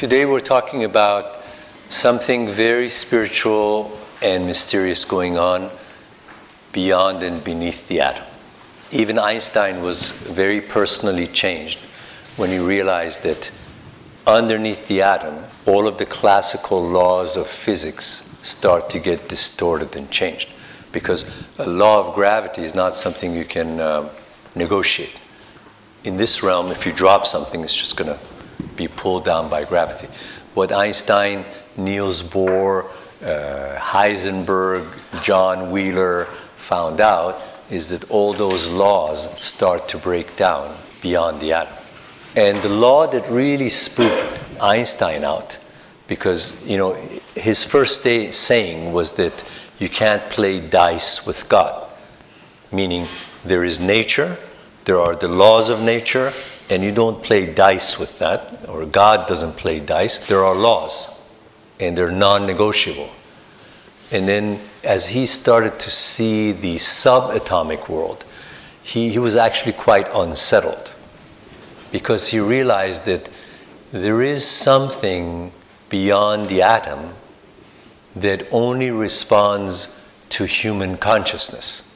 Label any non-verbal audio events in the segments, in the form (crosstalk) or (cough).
Today we're talking about something very spiritual and mysterious going on beyond and beneath the atom. Even Einstein was very personally changed when he realized that underneath the atom, all of the classical laws of physics start to get distorted and changed. Because a law of gravity is not something you can uh, negotiate. In this realm, if you drop something, it's just going to be pulled down by gravity. What Einstein, Niels Bohr, uh, Heisenberg, John Wheeler found out is that all those laws start to break down beyond the atom. And the law that really spooked Einstein out, because you know his first day saying was that you can't play dice with God, meaning there is nature, there are the laws of nature, and you don't play dice with that, or God doesn't play dice. There are laws, and they're non negotiable. And then, as he started to see the subatomic world, he, he was actually quite unsettled because he realized that there is something beyond the atom that only responds to human consciousness.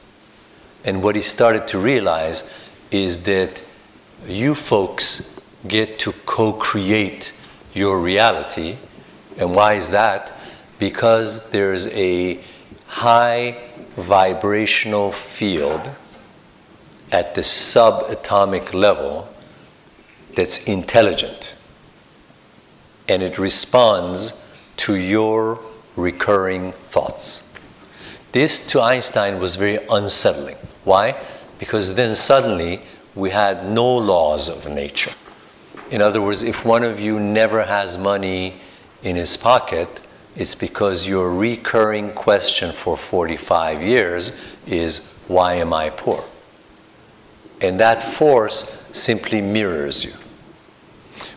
And what he started to realize is that you folks get to co create your reality. And why is that? Because there's a high vibrational field at the subatomic level that's intelligent and it responds to your recurring thoughts. This to Einstein was very unsettling. Why? Because then suddenly we had no laws of nature. In other words, if one of you never has money in his pocket, it's because your recurring question for 45 years is, Why am I poor? And that force simply mirrors you.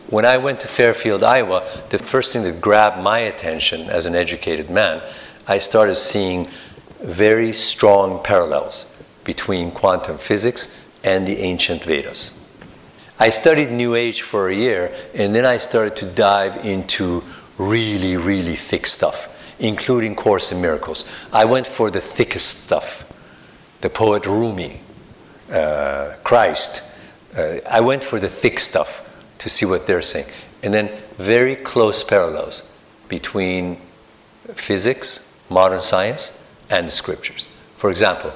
When I went to Fairfield, Iowa, the first thing that grabbed my attention as an educated man, I started seeing very strong parallels between quantum physics and the ancient Vedas. I studied New Age for a year, and then I started to dive into really, really thick stuff, including Course in Miracles. I went for the thickest stuff the poet Rumi, uh, Christ. Uh, I went for the thick stuff to see what they're saying. And then very close parallels between physics, modern science, and the scriptures. For example,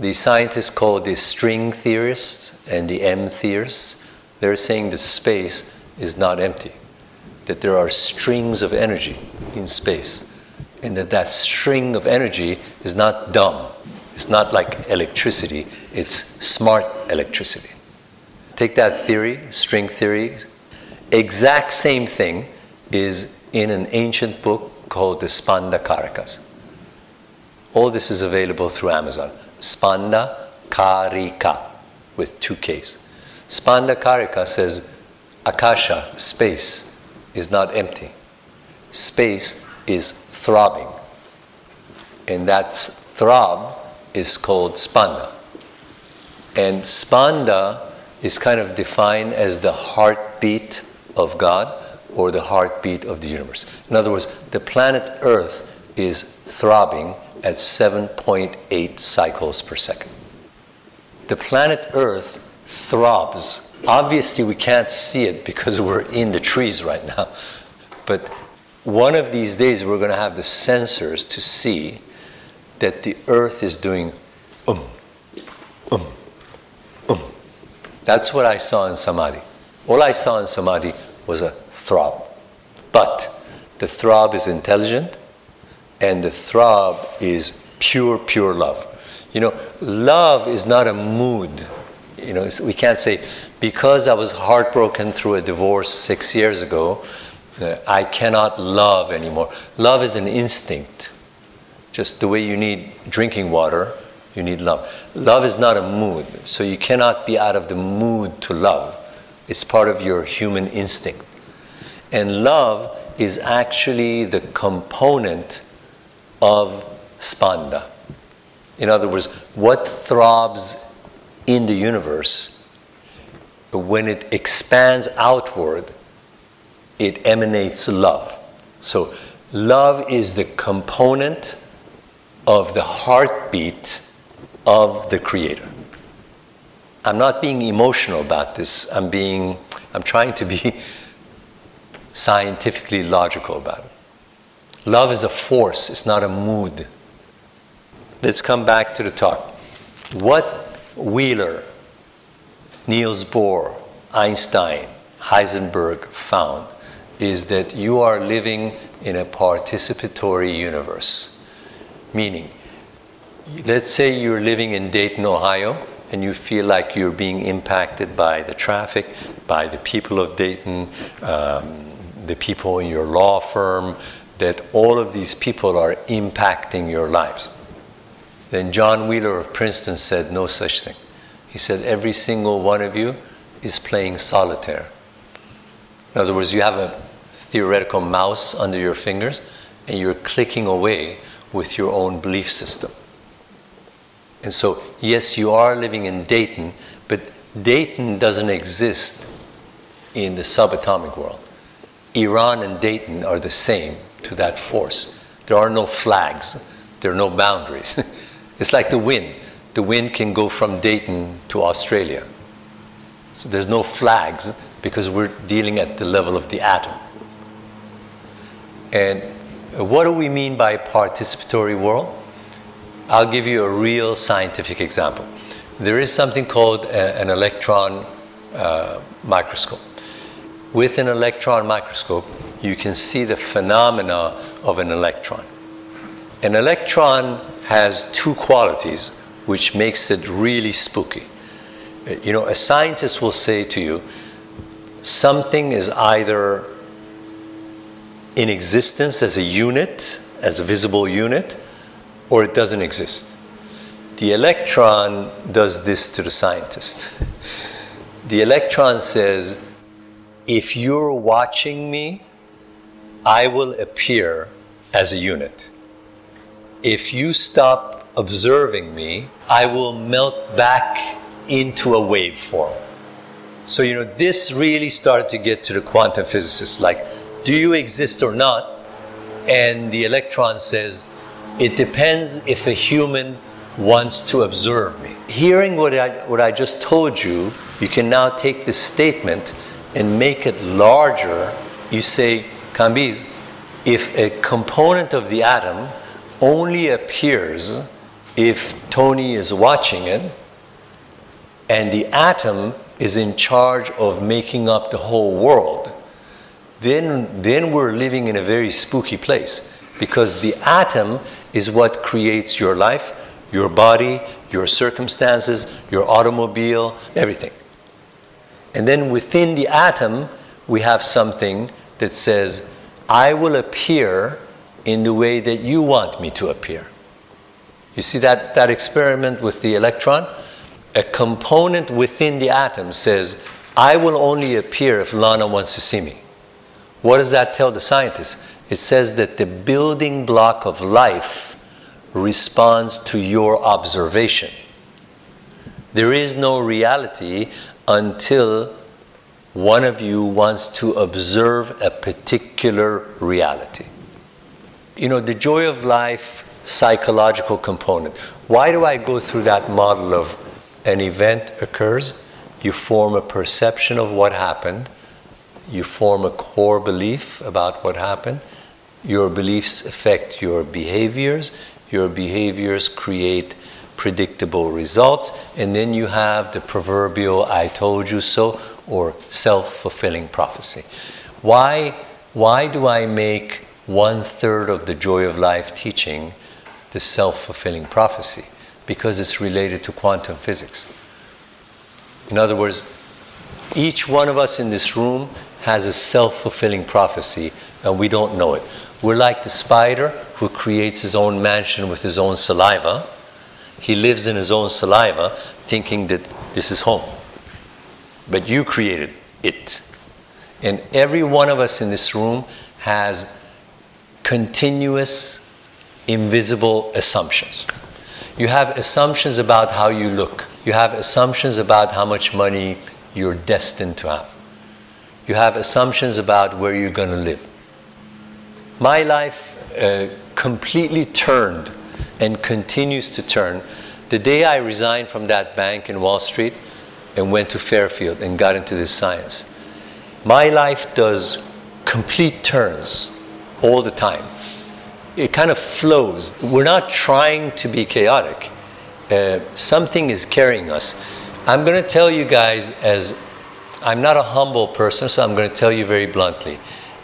the scientists called the string theorists and the M theorists, they're saying that space is not empty, that there are strings of energy in space, and that that string of energy is not dumb. It's not like electricity, it's smart electricity. Take that theory, string theory, exact same thing is in an ancient book called the Spanda Karikas. All this is available through Amazon. Spanda Karika with two Ks. Spanda Karika says Akasha, space, is not empty. Space is throbbing. And that throb is called Spanda. And Spanda is kind of defined as the heartbeat of God or the heartbeat of the universe. In other words, the planet Earth is throbbing at 7.8 cycles per second. The planet Earth throbs. Obviously, we can't see it because we're in the trees right now. But one of these days, we're going to have the sensors to see that the Earth is doing um, um, um. That's what I saw in Samadhi. All I saw in Samadhi was a throb. But the throb is intelligent, and the throb is pure, pure love. You know, love is not a mood. You know, we can't say, because I was heartbroken through a divorce six years ago, uh, I cannot love anymore. Love is an instinct. Just the way you need drinking water, you need love. Love is not a mood, so you cannot be out of the mood to love. It's part of your human instinct. And love is actually the component of spanda. In other words, what throbs in the universe when it expands outward it emanates love. So, love is the component of the heartbeat of the Creator. I'm not being emotional about this. I'm being, I'm trying to be (laughs) scientifically logical about it. Love is a force, it's not a mood. Let's come back to the talk. What Wheeler, Niels Bohr, Einstein, Heisenberg found is that you are living in a participatory universe. Meaning, let's say you're living in Dayton, Ohio, and you feel like you're being impacted by the traffic, by the people of Dayton, um, the people in your law firm, that all of these people are impacting your lives. Then John Wheeler of Princeton said no such thing. He said, every single one of you is playing solitaire. In other words, you have a theoretical mouse under your fingers and you're clicking away with your own belief system. And so, yes, you are living in Dayton, but Dayton doesn't exist in the subatomic world. Iran and Dayton are the same to that force. There are no flags, there are no boundaries. (laughs) it's like the wind. The wind can go from Dayton to Australia. So there's no flags because we're dealing at the level of the atom. And what do we mean by participatory world? I'll give you a real scientific example. There is something called a, an electron uh, microscope. With an electron microscope, you can see the phenomena of an electron. An electron has two qualities which makes it really spooky. Uh, you know, a scientist will say to you, something is either in existence as a unit, as a visible unit, or it doesn't exist. The electron does this to the scientist. The electron says, if you're watching me, I will appear as a unit. If you stop observing me, I will melt back into a waveform. So, you know, this really started to get to the quantum physicists like, do you exist or not? And the electron says, it depends if a human wants to observe me. Hearing what I, what I just told you, you can now take this statement and make it larger. You say, Kambiz, if a component of the atom only appears if Tony is watching it, and the atom is in charge of making up the whole world, then, then we're living in a very spooky place because the atom is what creates your life, your body, your circumstances, your automobile, everything. And then within the atom, we have something that says, I will appear in the way that you want me to appear. You see that, that experiment with the electron? A component within the atom says, I will only appear if Lana wants to see me. What does that tell the scientists? It says that the building block of life responds to your observation. There is no reality until one of you wants to observe a particular reality. You know, the joy of life psychological component. Why do I go through that model of an event occurs, you form a perception of what happened, you form a core belief about what happened, your beliefs affect your behaviors, your behaviors create predictable results, and then you have the proverbial I told you so or self fulfilling prophecy. Why, why do I make one third of the joy of life teaching the self fulfilling prophecy? Because it's related to quantum physics. In other words, each one of us in this room has a self fulfilling prophecy, and we don't know it. We're like the spider who creates his own mansion with his own saliva he lives in his own saliva, thinking that this is home. But you created it. And every one of us in this room has continuous, invisible assumptions. You have assumptions about how you look, you have assumptions about how much money you're destined to have. you have assumptions about where you're going to live. My life uh, completely turned and continues to turn the day I resigned from that bank in Wall Street and went to Fairfield and got into this science. My life does complete turns all the time. It kind of flows. We're not trying to be chaotic. Uh, something is carrying us. I'm going to tell you guys, as I'm not a humble person, so I'm going to tell you very bluntly.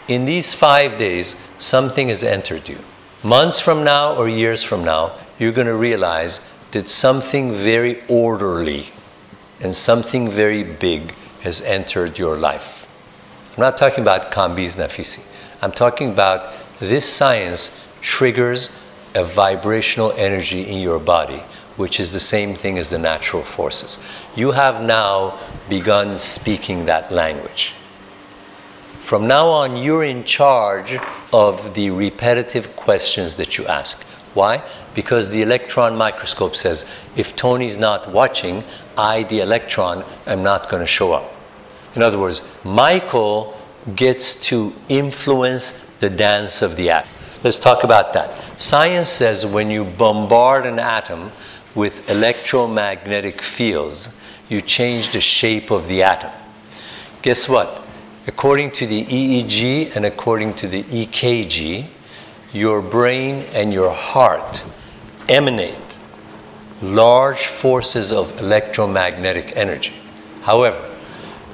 In these five days, something has entered you. Months from now or years from now, you're going to realize that something very orderly and something very big has entered your life. I'm not talking about Kambiz Naficy. I'm talking about this science triggers a vibrational energy in your body, which is the same thing as the natural forces. You have now begun speaking that language. From now on, you're in charge of the repetitive questions that you ask. Why? Because the electron microscope says if Tony's not watching, I, the electron, am not going to show up. In other words, Michael gets to influence the dance of the atom. Let's talk about that. Science says when you bombard an atom with electromagnetic fields, you change the shape of the atom. Guess what? According to the EEG and according to the EKG, your brain and your heart emanate large forces of electromagnetic energy. However,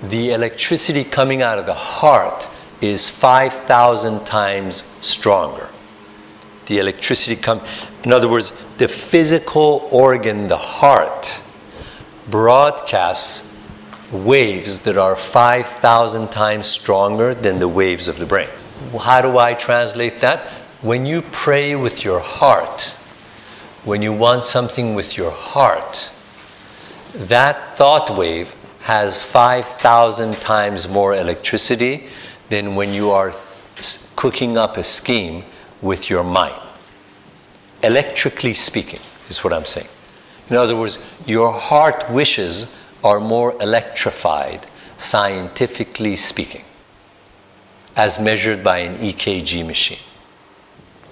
the electricity coming out of the heart is 5,000 times stronger. The electricity comes, in other words, the physical organ, the heart, broadcasts waves that are 5,000 times stronger than the waves of the brain. How do I translate that? When you pray with your heart, when you want something with your heart, that thought wave has 5,000 times more electricity than when you are cooking up a scheme with your mind. Electrically speaking, is what I'm saying. In other words, your heart wishes are more electrified, scientifically speaking, as measured by an EKG machine.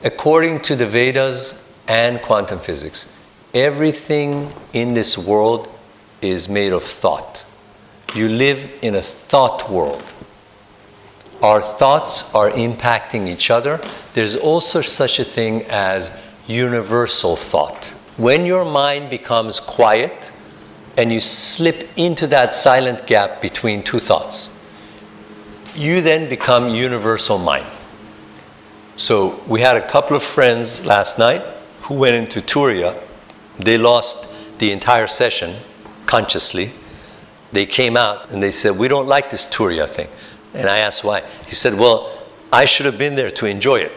According to the Vedas and quantum physics, everything in this world is made of thought. You live in a thought world. Our thoughts are impacting each other. There's also such a thing as universal thought. When your mind becomes quiet, and you slip into that silent gap between two thoughts. You then become universal mind. So we had a couple of friends last night who went into Turiya. They lost the entire session consciously. They came out and they said, We don't like this Turiya thing. And I asked why. He said, Well, I should have been there to enjoy it.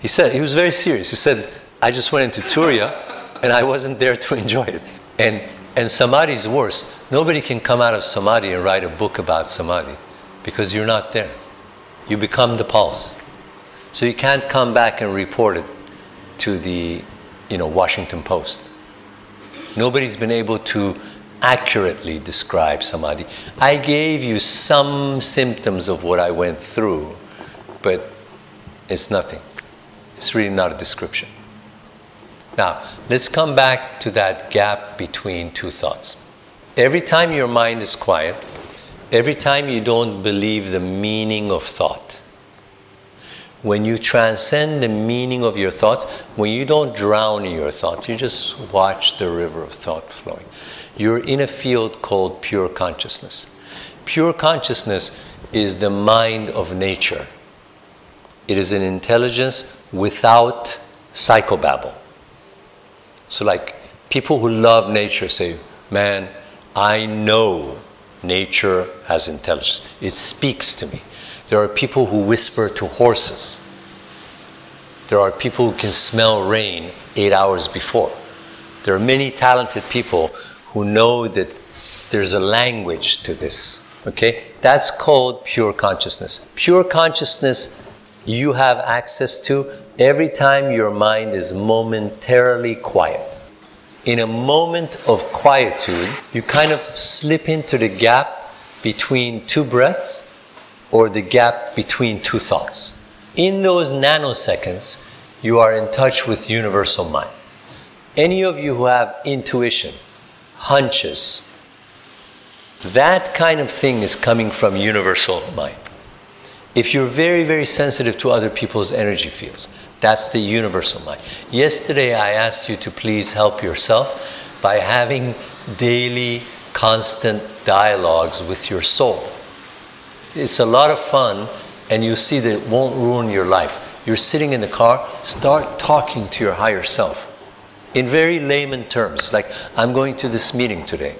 He said, he was very serious. He said, I just went into Turiya and I wasn't there to enjoy it. And and samadhi is worse. Nobody can come out of samadhi and write a book about samadhi because you're not there. You become the pulse. So you can't come back and report it to the you know, Washington Post. Nobody's been able to accurately describe samadhi. I gave you some symptoms of what I went through, but it's nothing. It's really not a description. Now, let's come back to that gap between two thoughts. Every time your mind is quiet, every time you don't believe the meaning of thought, when you transcend the meaning of your thoughts, when you don't drown in your thoughts, you just watch the river of thought flowing. You're in a field called pure consciousness. Pure consciousness is the mind of nature. It is an intelligence without psychobabble. So, like people who love nature say, Man, I know nature has intelligence. It speaks to me. There are people who whisper to horses. There are people who can smell rain eight hours before. There are many talented people who know that there's a language to this. Okay? That's called pure consciousness. Pure consciousness you have access to every time your mind is momentarily quiet. In a moment of quietude, you kind of slip into the gap between two breaths or the gap between two thoughts. In those nanoseconds, you are in touch with universal mind. Any of you who have intuition, hunches, that kind of thing is coming from universal mind. If you're very, very sensitive to other people's energy fields, that's the universal mind. Yesterday, I asked you to please help yourself by having daily, constant dialogues with your soul. It's a lot of fun, and you see that it won't ruin your life. You're sitting in the car, start talking to your higher self in very layman terms, like, I'm going to this meeting today.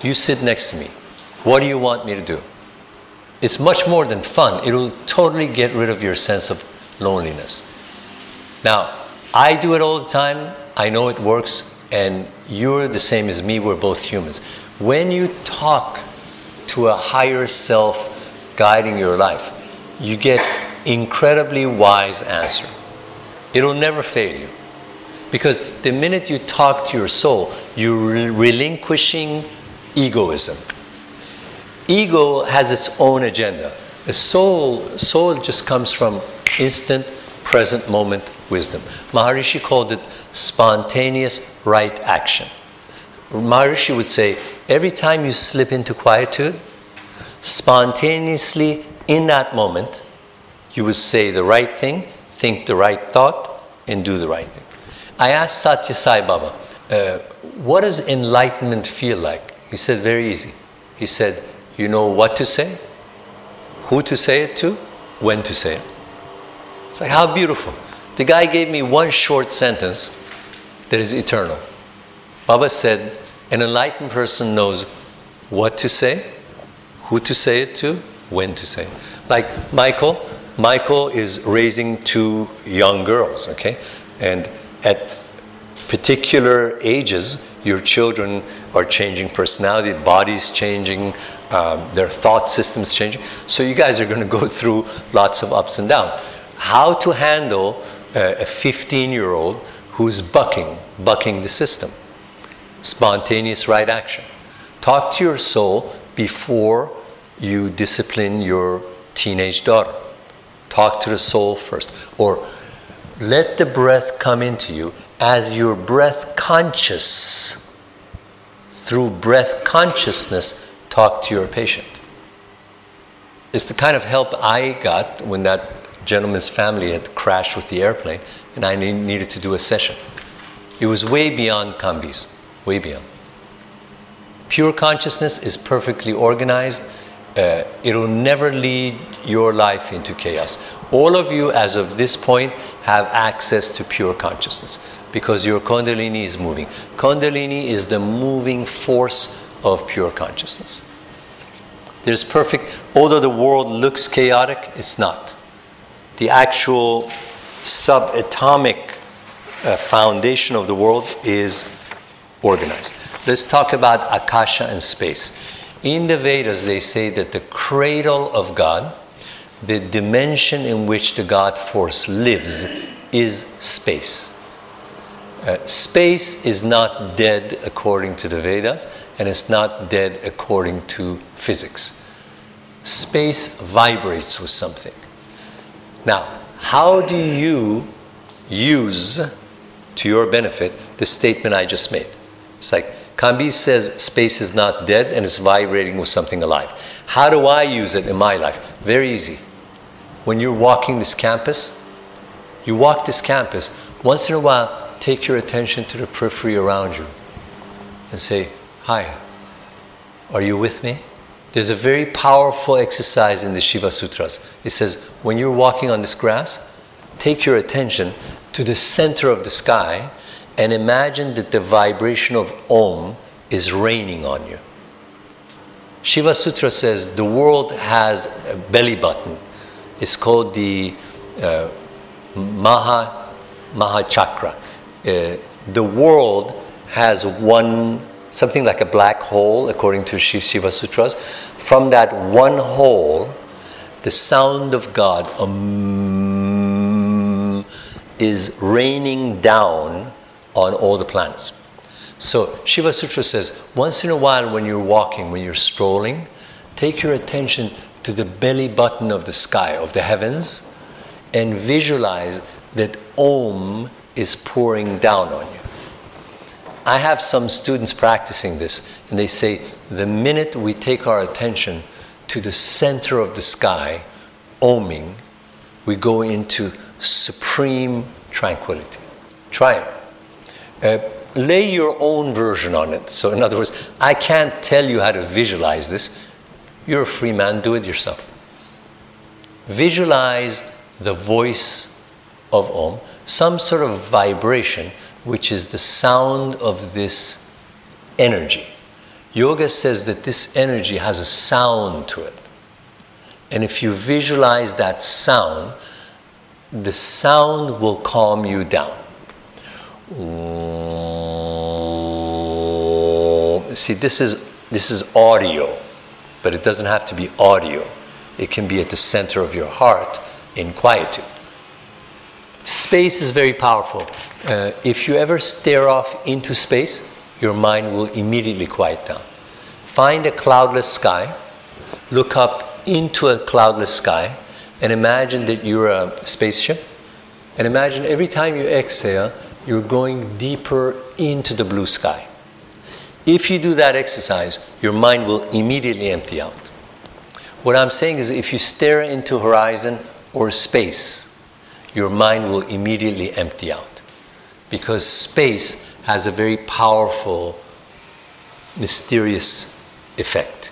You sit next to me. What do you want me to do? It's much more than fun. It'll totally get rid of your sense of loneliness. Now, I do it all the time. I know it works, and you're the same as me. We're both humans. When you talk to a higher self guiding your life, you get incredibly wise answer. It'll never fail you. Because the minute you talk to your soul, you're relinquishing egoism. Ego has its own agenda. The soul, soul just comes from instant, present moment wisdom. Maharishi called it spontaneous right action. Maharishi would say, every time you slip into quietude, spontaneously in that moment, you would say the right thing, think the right thought, and do the right thing. I asked Satya Sai Baba, uh, what does enlightenment feel like? He said, very easy. He said, you know what to say, who to say it to, when to say it. It's like, how beautiful. The guy gave me one short sentence that is eternal. Baba said, an enlightened person knows what to say, who to say it to, when to say it. Like Michael, Michael is raising two young girls, okay? And at particular ages, your children are changing personality, bodies changing, um, their thought systems changing. So you guys are going to go (laughs) through lots of ups and downs. How to handle a 15 year old who's bucking, bucking the system? Spontaneous right action. Talk to your soul before you discipline your teenage daughter. Talk to the soul first. Or let the breath come into you as your breath conscious. Through breath consciousness, talk to your patient. It's the kind of help I got when that gentleman's family had crashed with the airplane and I needed to do a session. It was way beyond Kambiz, way beyond. Pure consciousness is perfectly organized uh, it'll never lead your life into chaos. All of you, as of this point, have access to pure consciousness because your Kundalini is moving. Kundalini is the moving force of pure consciousness. There's perfect, although the world looks chaotic, it's not. The actual subatomic uh, foundation of the world is organized. Let's talk about Akasha and space. In the Vedas, they say that the cradle of God, the dimension in which the God force lives, is space. Uh, space is not dead according to the Vedas, and it's not dead according to physics. Space vibrates with something. Now, how do you use to your benefit the statement I just made? It's like, Kambi says space is not dead and it's vibrating with something alive. How do I use it in my life? Very easy. When you're walking this campus, you walk this campus, once in a while, take your attention to the periphery around you and say, Hi, are you with me? There's a very powerful exercise in the Shiva Sutras. It says, when you're walking on this grass, take your attention to the center of the sky and imagine that the vibration of Om is raining on you. Shiva Sutra says the world has a belly button. It's called the uh, Maha, Maha Chakra. Uh, the world has one, something like a black hole, according to Shiva Sutras. From that one hole, the sound of God um, is raining down on all the planets. So Shiva Sutra says once in a while when you're walking, when you're strolling, take your attention to the belly button of the sky, of the heavens, and visualize that Om is pouring down on you. I have some students practicing this, and they say the minute we take our attention to the center of the sky, oming, we go into supreme tranquility. Try it. Uh, lay your own version on it. So, in other words, I can't tell you how to visualize this. You're a free man, do it yourself. Visualize the voice of Om, some sort of vibration, which is the sound of this energy. Yoga says that this energy has a sound to it. And if you visualize that sound, the sound will calm you down. See, this is, this is audio, but it doesn't have to be audio. It can be at the center of your heart in quietude. Space is very powerful. Uh, if you ever stare off into space, your mind will immediately quiet down. Find a cloudless sky, look up into a cloudless sky, and imagine that you're a spaceship. And imagine every time you exhale, you're going deeper into the blue sky. If you do that exercise, your mind will immediately empty out. What I'm saying is, if you stare into horizon or space, your mind will immediately empty out. Because space has a very powerful, mysterious effect.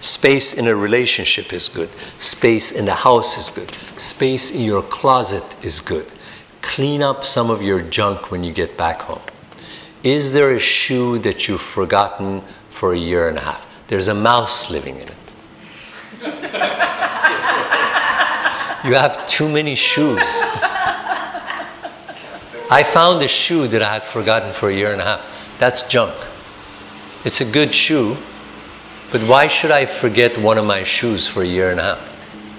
Space in a relationship is good. Space in the house is good. Space in your closet is good. Clean up some of your junk when you get back home. Is there a shoe that you've forgotten for a year and a half? There's a mouse living in it. You have too many shoes. I found a shoe that I had forgotten for a year and a half. That's junk. It's a good shoe, but why should I forget one of my shoes for a year and a half?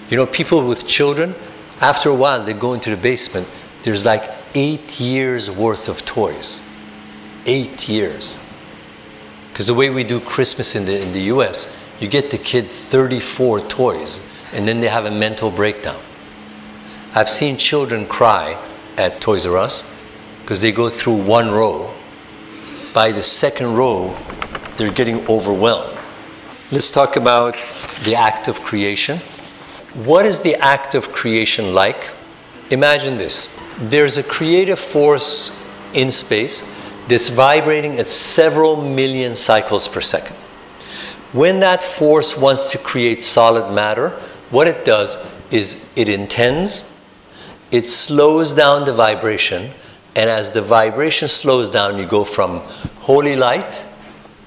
You know, people with children, after a while, they go into the basement, there's like eight years worth of toys. Eight years. Because the way we do Christmas in the, in the US, you get the kid 34 toys, and then they have a mental breakdown. I've seen children cry at Toys R Us because they go through one row. By the second row, they're getting overwhelmed. Let's talk about the act of creation. What is the act of creation like? Imagine this there's a creative force in space that's vibrating at several million cycles per second. When that force wants to create solid matter, what it does is it intends, it slows down the vibration, and as the vibration slows down, you go from holy light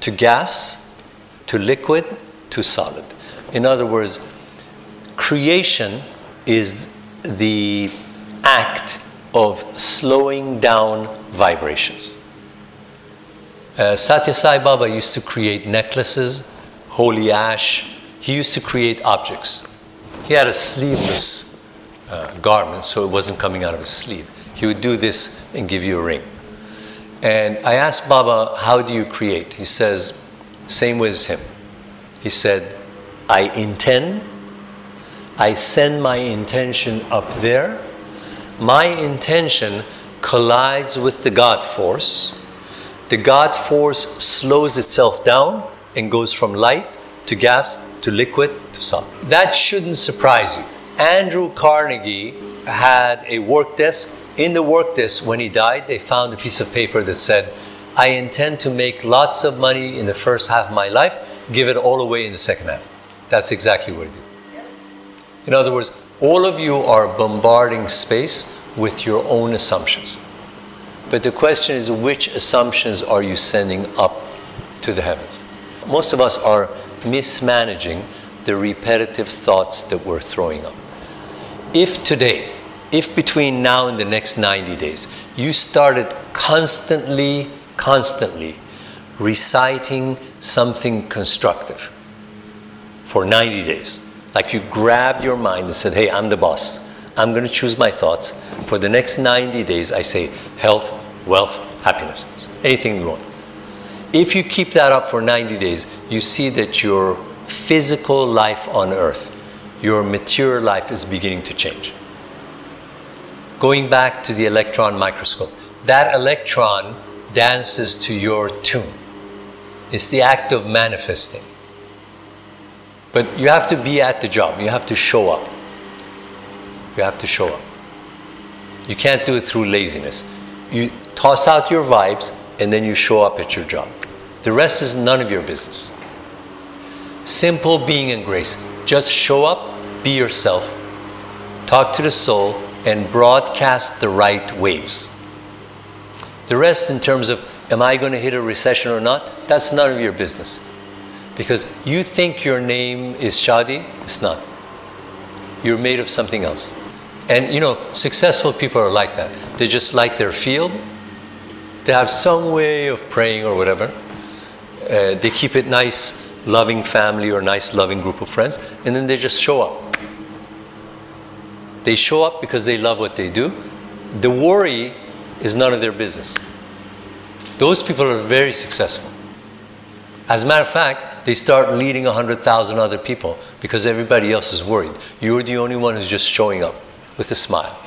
to gas to liquid to solid. In other words, creation is the act of slowing down vibrations. Uh, Satya Sai Baba used to create necklaces, holy ash. He used to create objects. He had a sleeveless uh, garment, so it wasn't coming out of his sleeve. He would do this and give you a ring. And I asked Baba, How do you create? He says, Same way as him. He said, I intend, I send my intention up there. My intention collides with the God force. The God force slows itself down and goes from light to gas to liquid to solid. That shouldn't surprise you. Andrew Carnegie had a work desk. In the work desk, when he died, they found a piece of paper that said, I intend to make lots of money in the first half of my life give it all away in the second half. That's exactly what he did. In other words, all of you are bombarding space with your own assumptions. But the question is, which assumptions are you sending up to the heavens? Most of us are mismanaging the repetitive thoughts that we're throwing up. If today, if between now and the next 90 days, you started constantly, constantly reciting something constructive for 90 days. Like you grabbed your mind and said, Hey, I'm the boss. I'm going to choose my thoughts. For the next 90 days, I say health, wealth, happiness. Anything you want. If you keep that up for 90 days, you see that your physical life on earth your material life is beginning to change. Going back to the electron microscope, that electron dances to your tune. It's the act of manifesting. But you have to be at the job, you have to show up. You have to show up. You can't do it through laziness. You toss out your vibes and then you show up at your job. The rest is none of your business. Simple being and grace. Just show up, be yourself, talk to the soul, and broadcast the right waves. The rest, in terms of am I going to hit a recession or not, that's none of your business. Because you think your name is Shadi, it's not. You're made of something else. And you know, successful people are like that. They just like their field. They have some way of praying or whatever. Uh, they keep it nice, loving family or nice, loving group of friends, and then they just show up. They show up because they love what they do. The worry is none of their business. Those people are very successful. As a matter of fact, they start leading 100,000 other people because everybody else is worried. You're the only one who's just showing up with a smile.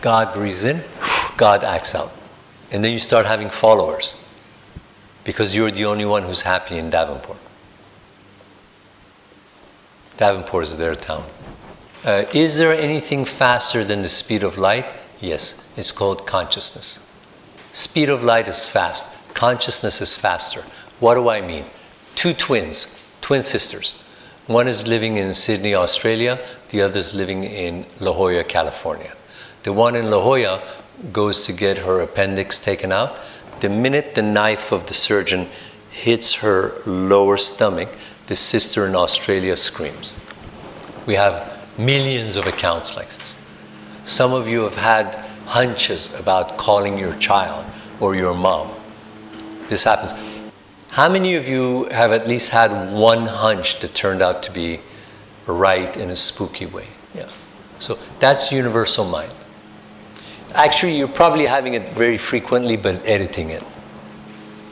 God breathes in, God acts out. And then you start having followers because you're the only one who's happy in Davenport. Davenport is their town. Uh, is there anything faster than the speed of light? Yes, it's called consciousness. Speed of light is fast, consciousness is faster. What do I mean? Two twins, twin sisters. One is living in Sydney, Australia, the other is living in La Jolla, California. The one in La Jolla goes to get her appendix taken out. The minute the knife of the surgeon hits her lower stomach, the sister in Australia screams. We have millions of accounts like this. Some of you have had hunches about calling your child or your mom. This happens. How many of you have at least had one hunch that turned out to be right in a spooky way? Yeah. So that's universal mind. Actually, you're probably having it very frequently, but editing it.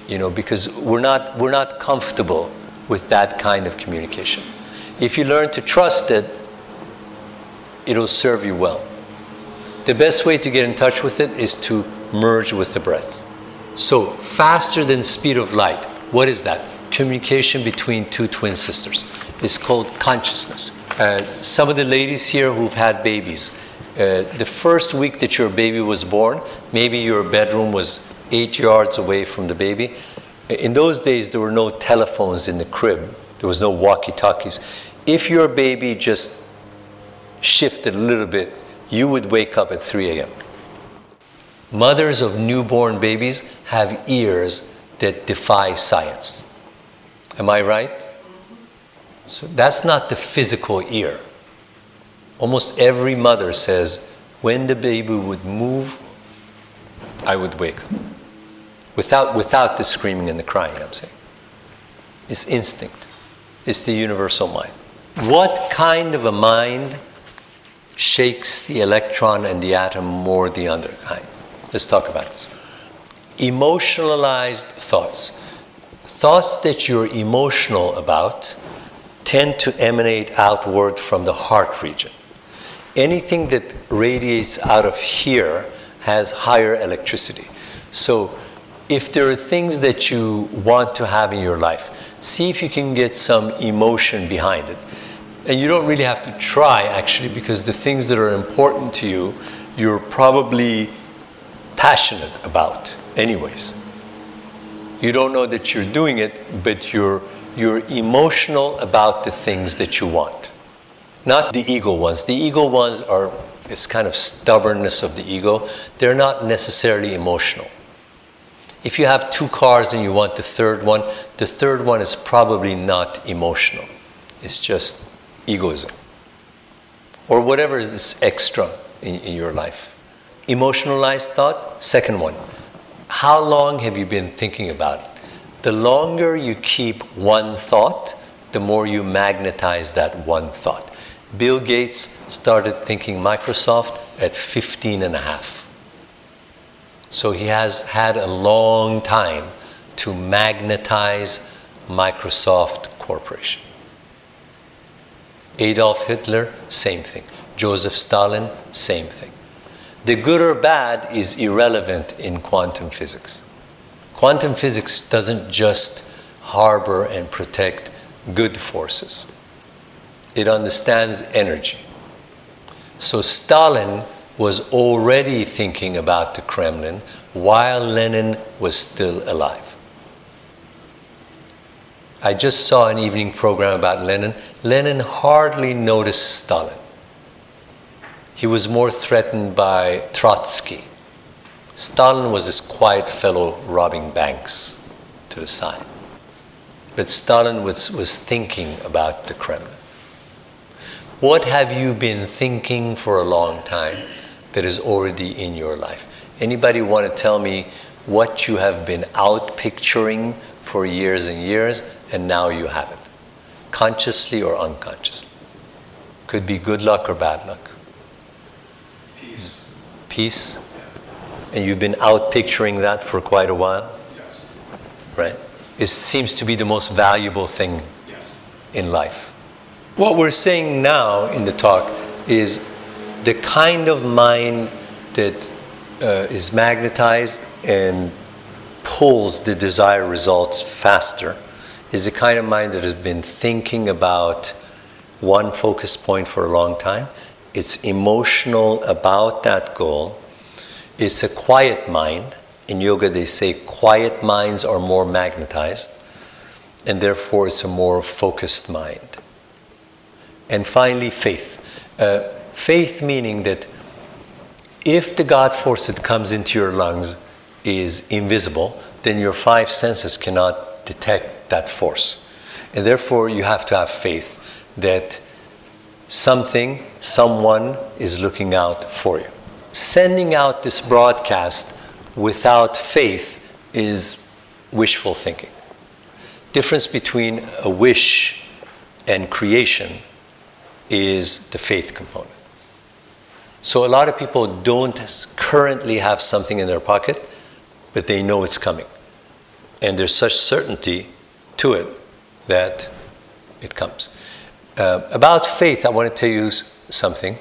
You know, because we're not, we're not comfortable with that kind of communication. If you learn to trust it, it'll serve you well. The best way to get in touch with it is to merge with the breath. So, faster than speed of light. What is that? Communication between two twin sisters. It's called consciousness. Uh, some of the ladies here who've had babies, uh, the first week that your baby was born, maybe your bedroom was eight yards away from the baby. In those days, there were no telephones in the crib, there was no walkie talkies. If your baby just shifted a little bit, you would wake up at 3 a.m. Mothers of newborn babies have ears that defy science. Am I right? So that's not the physical ear. Almost every mother says, when the baby would move, I would wake up. Without, without the screaming and the crying, I'm saying. It's instinct, it's the universal mind. What kind of a mind shakes the electron and the atom more than the other kind? Let's talk about this. Emotionalized thoughts. Thoughts that you're emotional about tend to emanate outward from the heart region. Anything that radiates out of here has higher electricity. So, if there are things that you want to have in your life, see if you can get some emotion behind it. And you don't really have to try, actually, because the things that are important to you, you're probably passionate about, anyways. You don't know that you're doing it, but you're, you're emotional about the things that you want. Not the ego ones. The ego ones are this kind of stubbornness of the ego. They're not necessarily emotional. If you have two cars and you want the third one, the third one is probably not emotional. It's just egoism. Or whatever is extra in, in your life. Emotionalized thought, second one. How long have you been thinking about it? The longer you keep one thought, the more you magnetize that one thought. Bill Gates started thinking Microsoft at 15 and a half. So he has had a long time to magnetize Microsoft Corporation. Adolf Hitler, same thing. Joseph Stalin, same thing. The good or bad is irrelevant in quantum physics. Quantum physics doesn't just harbor and protect good forces, it understands energy. So Stalin was already thinking about the Kremlin while Lenin was still alive. I just saw an evening program about Lenin. Lenin hardly noticed Stalin. He was more threatened by Trotsky. Stalin was this quiet fellow robbing banks to the side. But Stalin was, was thinking about the Kremlin. What have you been thinking for a long time that is already in your life? Anybody want to tell me what you have been out picturing for years and years and now you have it? Consciously or unconsciously? Could be good luck or bad luck. Peace. Peace? And you've been out picturing that for quite a while? Yes. Right? It seems to be the most valuable thing Yes. in life. What we're saying now in the talk is the kind of mind that uh, is magnetized and pulls the desired results faster is the kind of mind that has been thinking about one focus point for a long time. It's emotional about that goal. It's a quiet mind. In yoga, they say quiet minds are more magnetized, and therefore it's a more focused mind. And finally, faith. Uh, faith meaning that if the God force that comes into your lungs is invisible, then your five senses cannot detect that force. And therefore, you have to have faith that something, someone is looking out for you. Sending out this broadcast without faith is wishful thinking. Difference between a wish and creation is the faith component. So a lot of people don't currently have something in their pocket, but they know it's coming. And there's such certainty to it that it comes. Uh, about faith, I want to tell you something.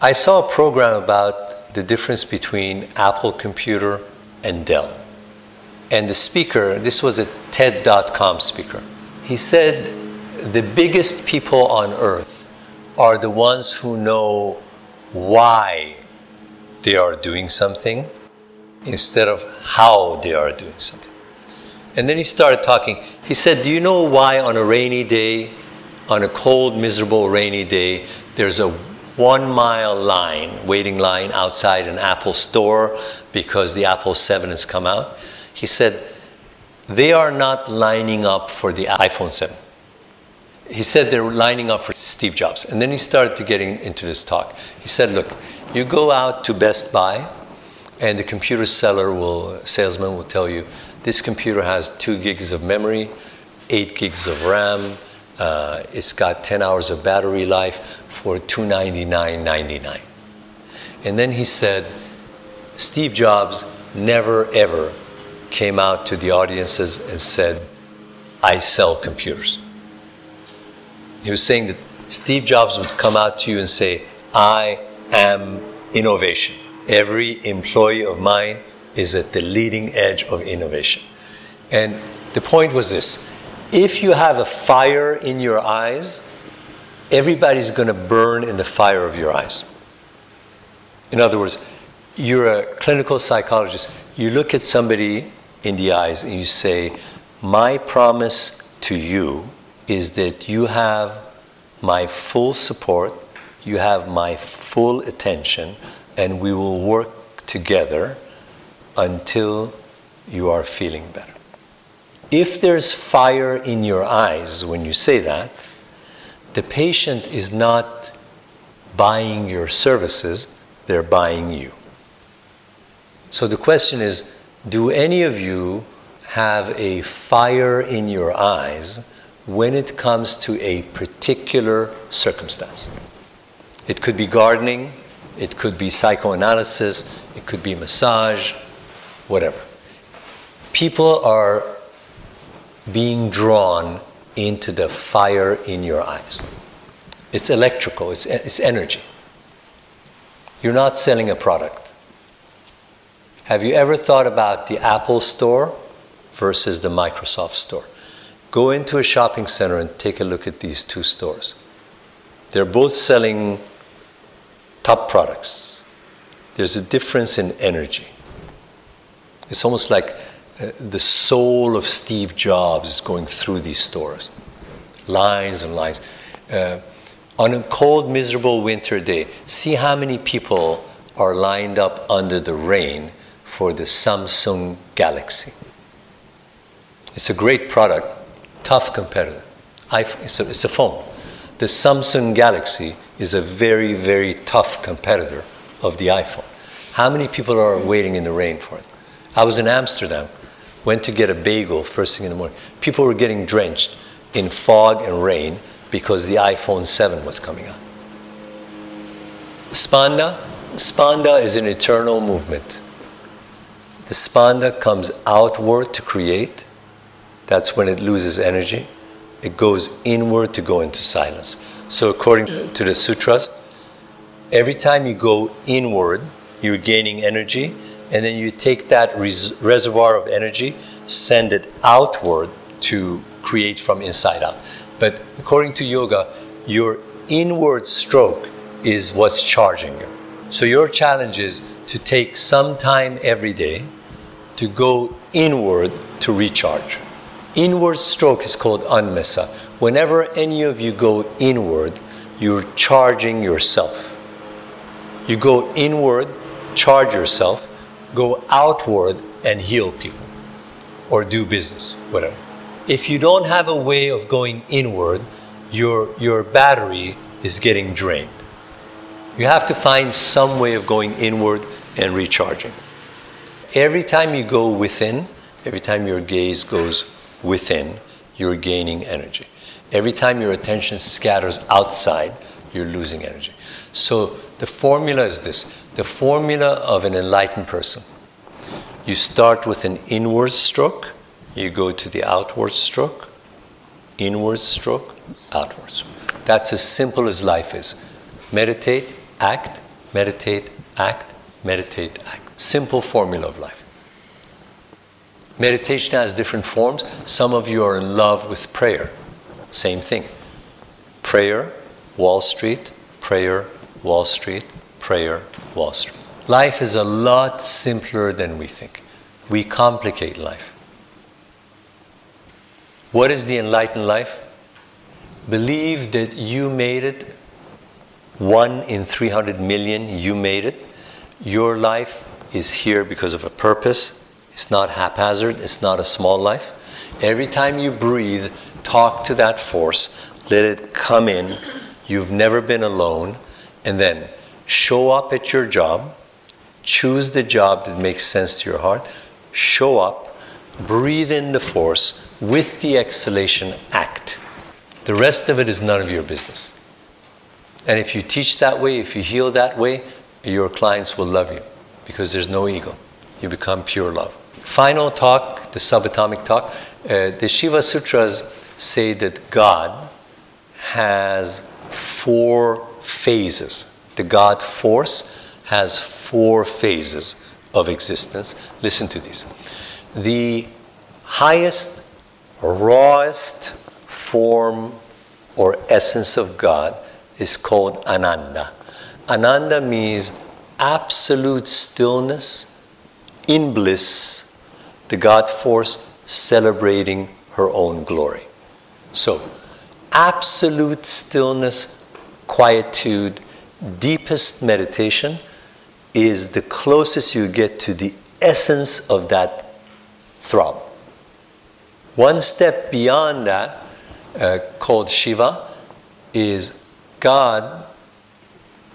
I saw a program about the difference between Apple Computer and Dell. And the speaker, this was a TED.com speaker, he said the biggest people on earth are the ones who know why they are doing something instead of how they are doing something. And then he started talking. He said, Do you know why on a rainy day, on a cold, miserable, rainy day, there's a one mile line, waiting line outside an Apple store because the Apple 7 has come out? He said, They are not lining up for the iPhone 7. He said they're lining up for Steve Jobs. And then he started to getting into this talk. He said, Look, you go out to Best Buy, and the computer seller will, salesman will tell you, this computer has two gigs of memory, eight gigs of RAM. Uh, it's got 10 hours of battery life for $299.99. And then he said, Steve Jobs never ever came out to the audiences and said, I sell computers. He was saying that Steve Jobs would come out to you and say, I am innovation. Every employee of mine is at the leading edge of innovation. And the point was this if you have a fire in your eyes, everybody's going to burn in the fire of your eyes. In other words, you're a clinical psychologist. You look at somebody in the eyes and you say, My promise to you is that you have my full support, you have my full attention, and we will work together until you are feeling better. If there's fire in your eyes when you say that, the patient is not buying your services, they're buying you. So the question is do any of you have a fire in your eyes when it comes to a particular circumstance? It could be gardening, it could be psychoanalysis, it could be massage, whatever. People are being drawn into the fire in your eyes. It's electrical, it's, it's energy. You're not selling a product. Have you ever thought about the Apple store versus the Microsoft store? Go into a shopping center and take a look at these two stores. They're both selling top products. There's a difference in energy. It's almost like uh, the soul of Steve Jobs is going through these stores. Lines and lines. Uh, on a cold, miserable winter day, see how many people are lined up under the rain for the Samsung Galaxy. It's a great product, tough competitor. It's a, it's a phone. The Samsung Galaxy is a very, very tough competitor of the iPhone. How many people are waiting in the rain for it? I was in Amsterdam, went to get a bagel first thing in the morning. People were getting drenched in fog and rain because the iPhone 7 was coming out. Spanda, spanda is an eternal movement. The spanda comes outward to create. That's when it loses energy. It goes inward to go into silence. So, according to the sutras, every time you go inward, you're gaining energy, and then you take that res- reservoir of energy, send it outward to create from inside out. But according to yoga, your inward stroke is what's charging you. So your challenge is to take some time every day to go inward to recharge. Inward stroke is called anmesa. Whenever any of you go inward, you're charging yourself. You go inward, charge yourself, go outward and heal people or do business, whatever if you don't have a way of going inward, your, your battery is getting drained. You have to find some way of going inward and recharging. Every time you go within, every time your gaze goes within, you're gaining energy. Every time your attention scatters outside, you're losing energy. So the formula is this the formula of an enlightened person. You start with an inward stroke, you go to the outward stroke, inward stroke, outwards. That's as simple as life is. Meditate, act, meditate, act, meditate, act. Simple formula of life. Meditation has different forms. Some of you are in love with prayer. Same thing. Prayer, Wall Street, prayer, Wall Street, prayer, Wall Street. Life is a lot simpler than we think. We complicate life. What is the enlightened life? Believe that you made it. One in 300 million, you made it. Your life is here because of a purpose. It's not haphazard, it's not a small life. Every time you breathe, talk to that force, let it come in. You've never been alone. And then show up at your job, choose the job that makes sense to your heart, show up, breathe in the force, with the exhalation, act. The rest of it is none of your business. And if you teach that way, if you heal that way, your clients will love you because there's no ego. You become pure love. Final talk, the subatomic talk. Uh, the Shiva Sutras say that God has four phases. The God force has four phases of existence. Listen to these. The highest rawest form or essence of God is called Ananda. Ananda means absolute stillness in bliss, the God force celebrating her own glory. So, absolute stillness, quietude, deepest meditation is the closest you get to the essence of that throb. One step beyond that, uh, called Shiva, is God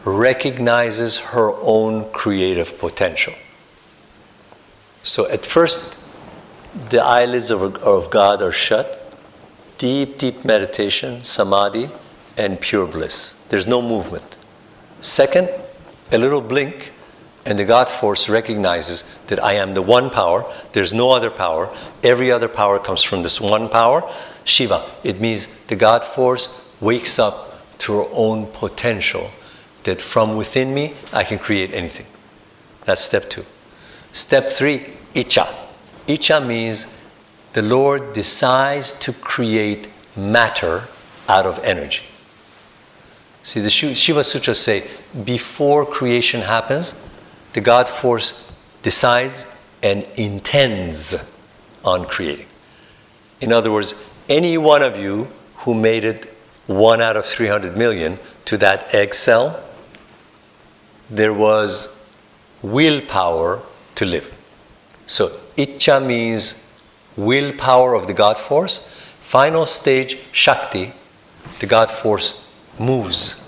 recognizes her own creative potential. So at first, the eyelids of, of God are shut. Deep, deep meditation, samadhi, and pure bliss. There's no movement. Second, a little blink, and the God force recognizes that I am the one power, there's no other power, every other power comes from this one power, Shiva. It means the God force wakes up to her own potential that from within me I can create anything. That's step two. Step three, Icha. Icha means the Lord decides to create matter out of energy. See, the Shiva Sutras say before creation happens, the God force decides and intends on creating. In other words, any one of you who made it one out of 300 million to that egg cell, there was willpower to live. So, Icha means willpower of the God force. Final stage, Shakti, the God force moves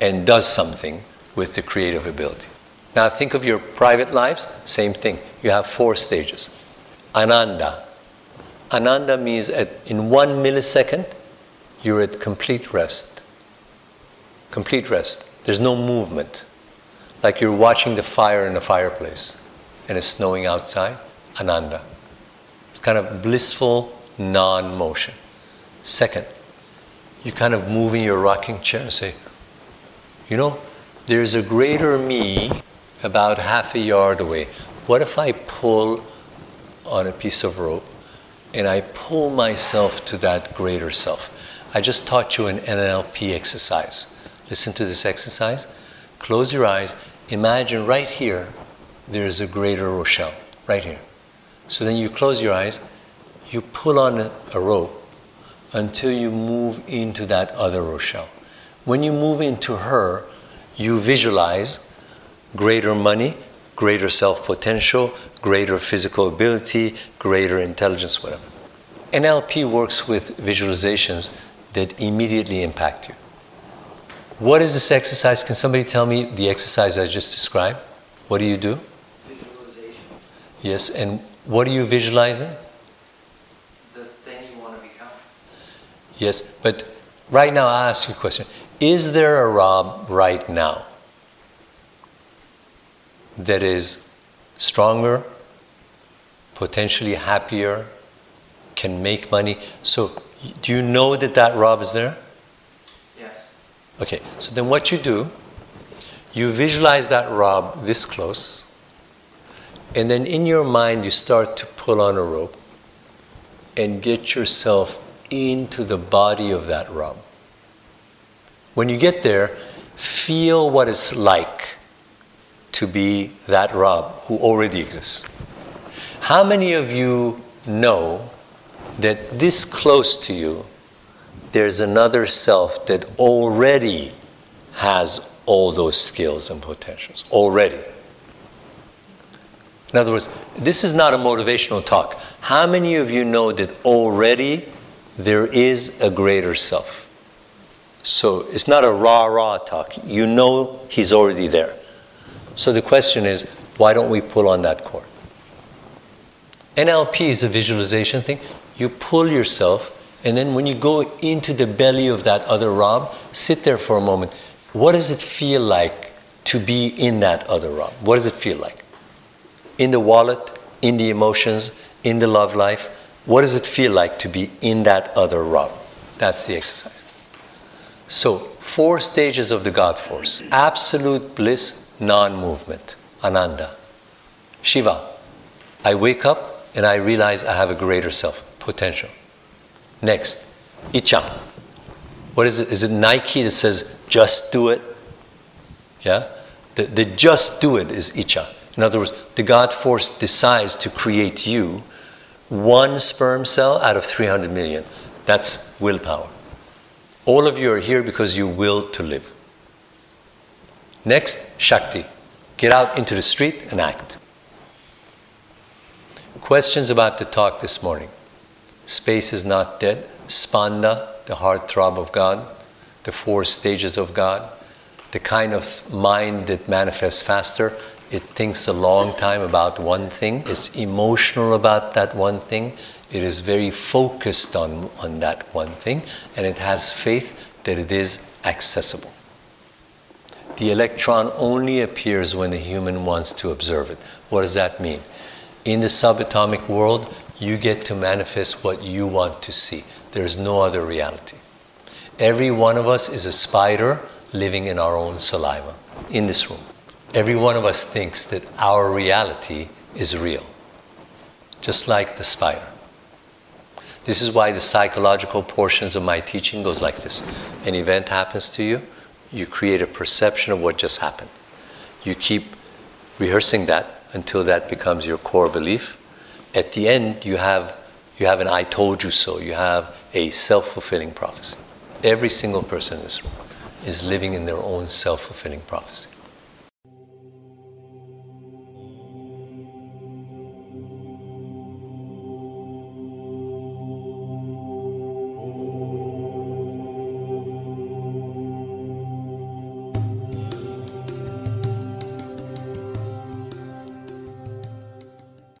and does something with the creative ability. Now, think of your private lives, same thing. You have four stages. Ananda. Ananda means at, in one millisecond, you're at complete rest. Complete rest. There's no movement. Like you're watching the fire in a fireplace and it's snowing outside. Ananda. It's kind of blissful non motion. Second, you kind of move in your rocking chair and say, you know, there's a greater me about half a yard away. What if I pull on a piece of rope and I pull myself to that greater self? I just taught you an NLP exercise. Listen to this exercise. Close your eyes. Imagine right here there's a greater Rochelle, right here. So then you close your eyes, you pull on a rope until you move into that other Rochelle. When you move into her, you visualize greater money, greater self potential, greater physical ability, greater intelligence, whatever. NLP works with visualizations that immediately impact you. What is this exercise? Can somebody tell me the exercise I just described? What do you do? Visualization. Yes, and what are you visualizing? The thing you want to become. Yes, but right now I ask you a question. Is there a Rob right now that is stronger, potentially happier, can make money. So, do you know that that Rob is there? Okay, so then what you do, you visualize that Rob this close, and then in your mind you start to pull on a rope and get yourself into the body of that Rob. When you get there, feel what it's like to be that Rob who already exists. How many of you know that this close to you, there's another self that already has all those skills and potentials? Already. In other words, this is not a motivational talk. How many of you know that already there is a greater self? So it's not a rah rah talk. You know he's already there. So the question is, why don't we pull on that cord? NLP is a visualization thing. You pull yourself, and then when you go into the belly of that other Rob, sit there for a moment. What does it feel like to be in that other Rob? What does it feel like? In the wallet, in the emotions, in the love life, what does it feel like to be in that other Rob? That's the exercise. So, four stages of the God force absolute bliss, non movement, Ananda. Shiva. I wake up and I realize I have a greater self, potential. Next, Icha. What is it? Is it Nike that says, just do it? Yeah? The, the just do it is Icha. In other words, the God force decides to create you one sperm cell out of 300 million. That's willpower. All of you are here because you will to live. Next, Shakti. Get out into the street and act. Questions about the talk this morning. Space is not dead. Spanda, the heart throb of God, the four stages of God, the kind of mind that manifests faster. It thinks a long time about one thing. It's emotional about that one thing. It is very focused on, on that one thing. And it has faith that it is accessible. The electron only appears when the human wants to observe it. What does that mean? In the subatomic world, you get to manifest what you want to see. There's no other reality. Every one of us is a spider living in our own saliva in this room. Every one of us thinks that our reality is real, just like the spider. This is why the psychological portions of my teaching goes like this. An event happens to you, you create a perception of what just happened. You keep rehearsing that until that becomes your core belief. At the end, you have, you have an I told you so. You have a self fulfilling prophecy. Every single person in this room is living in their own self fulfilling prophecy.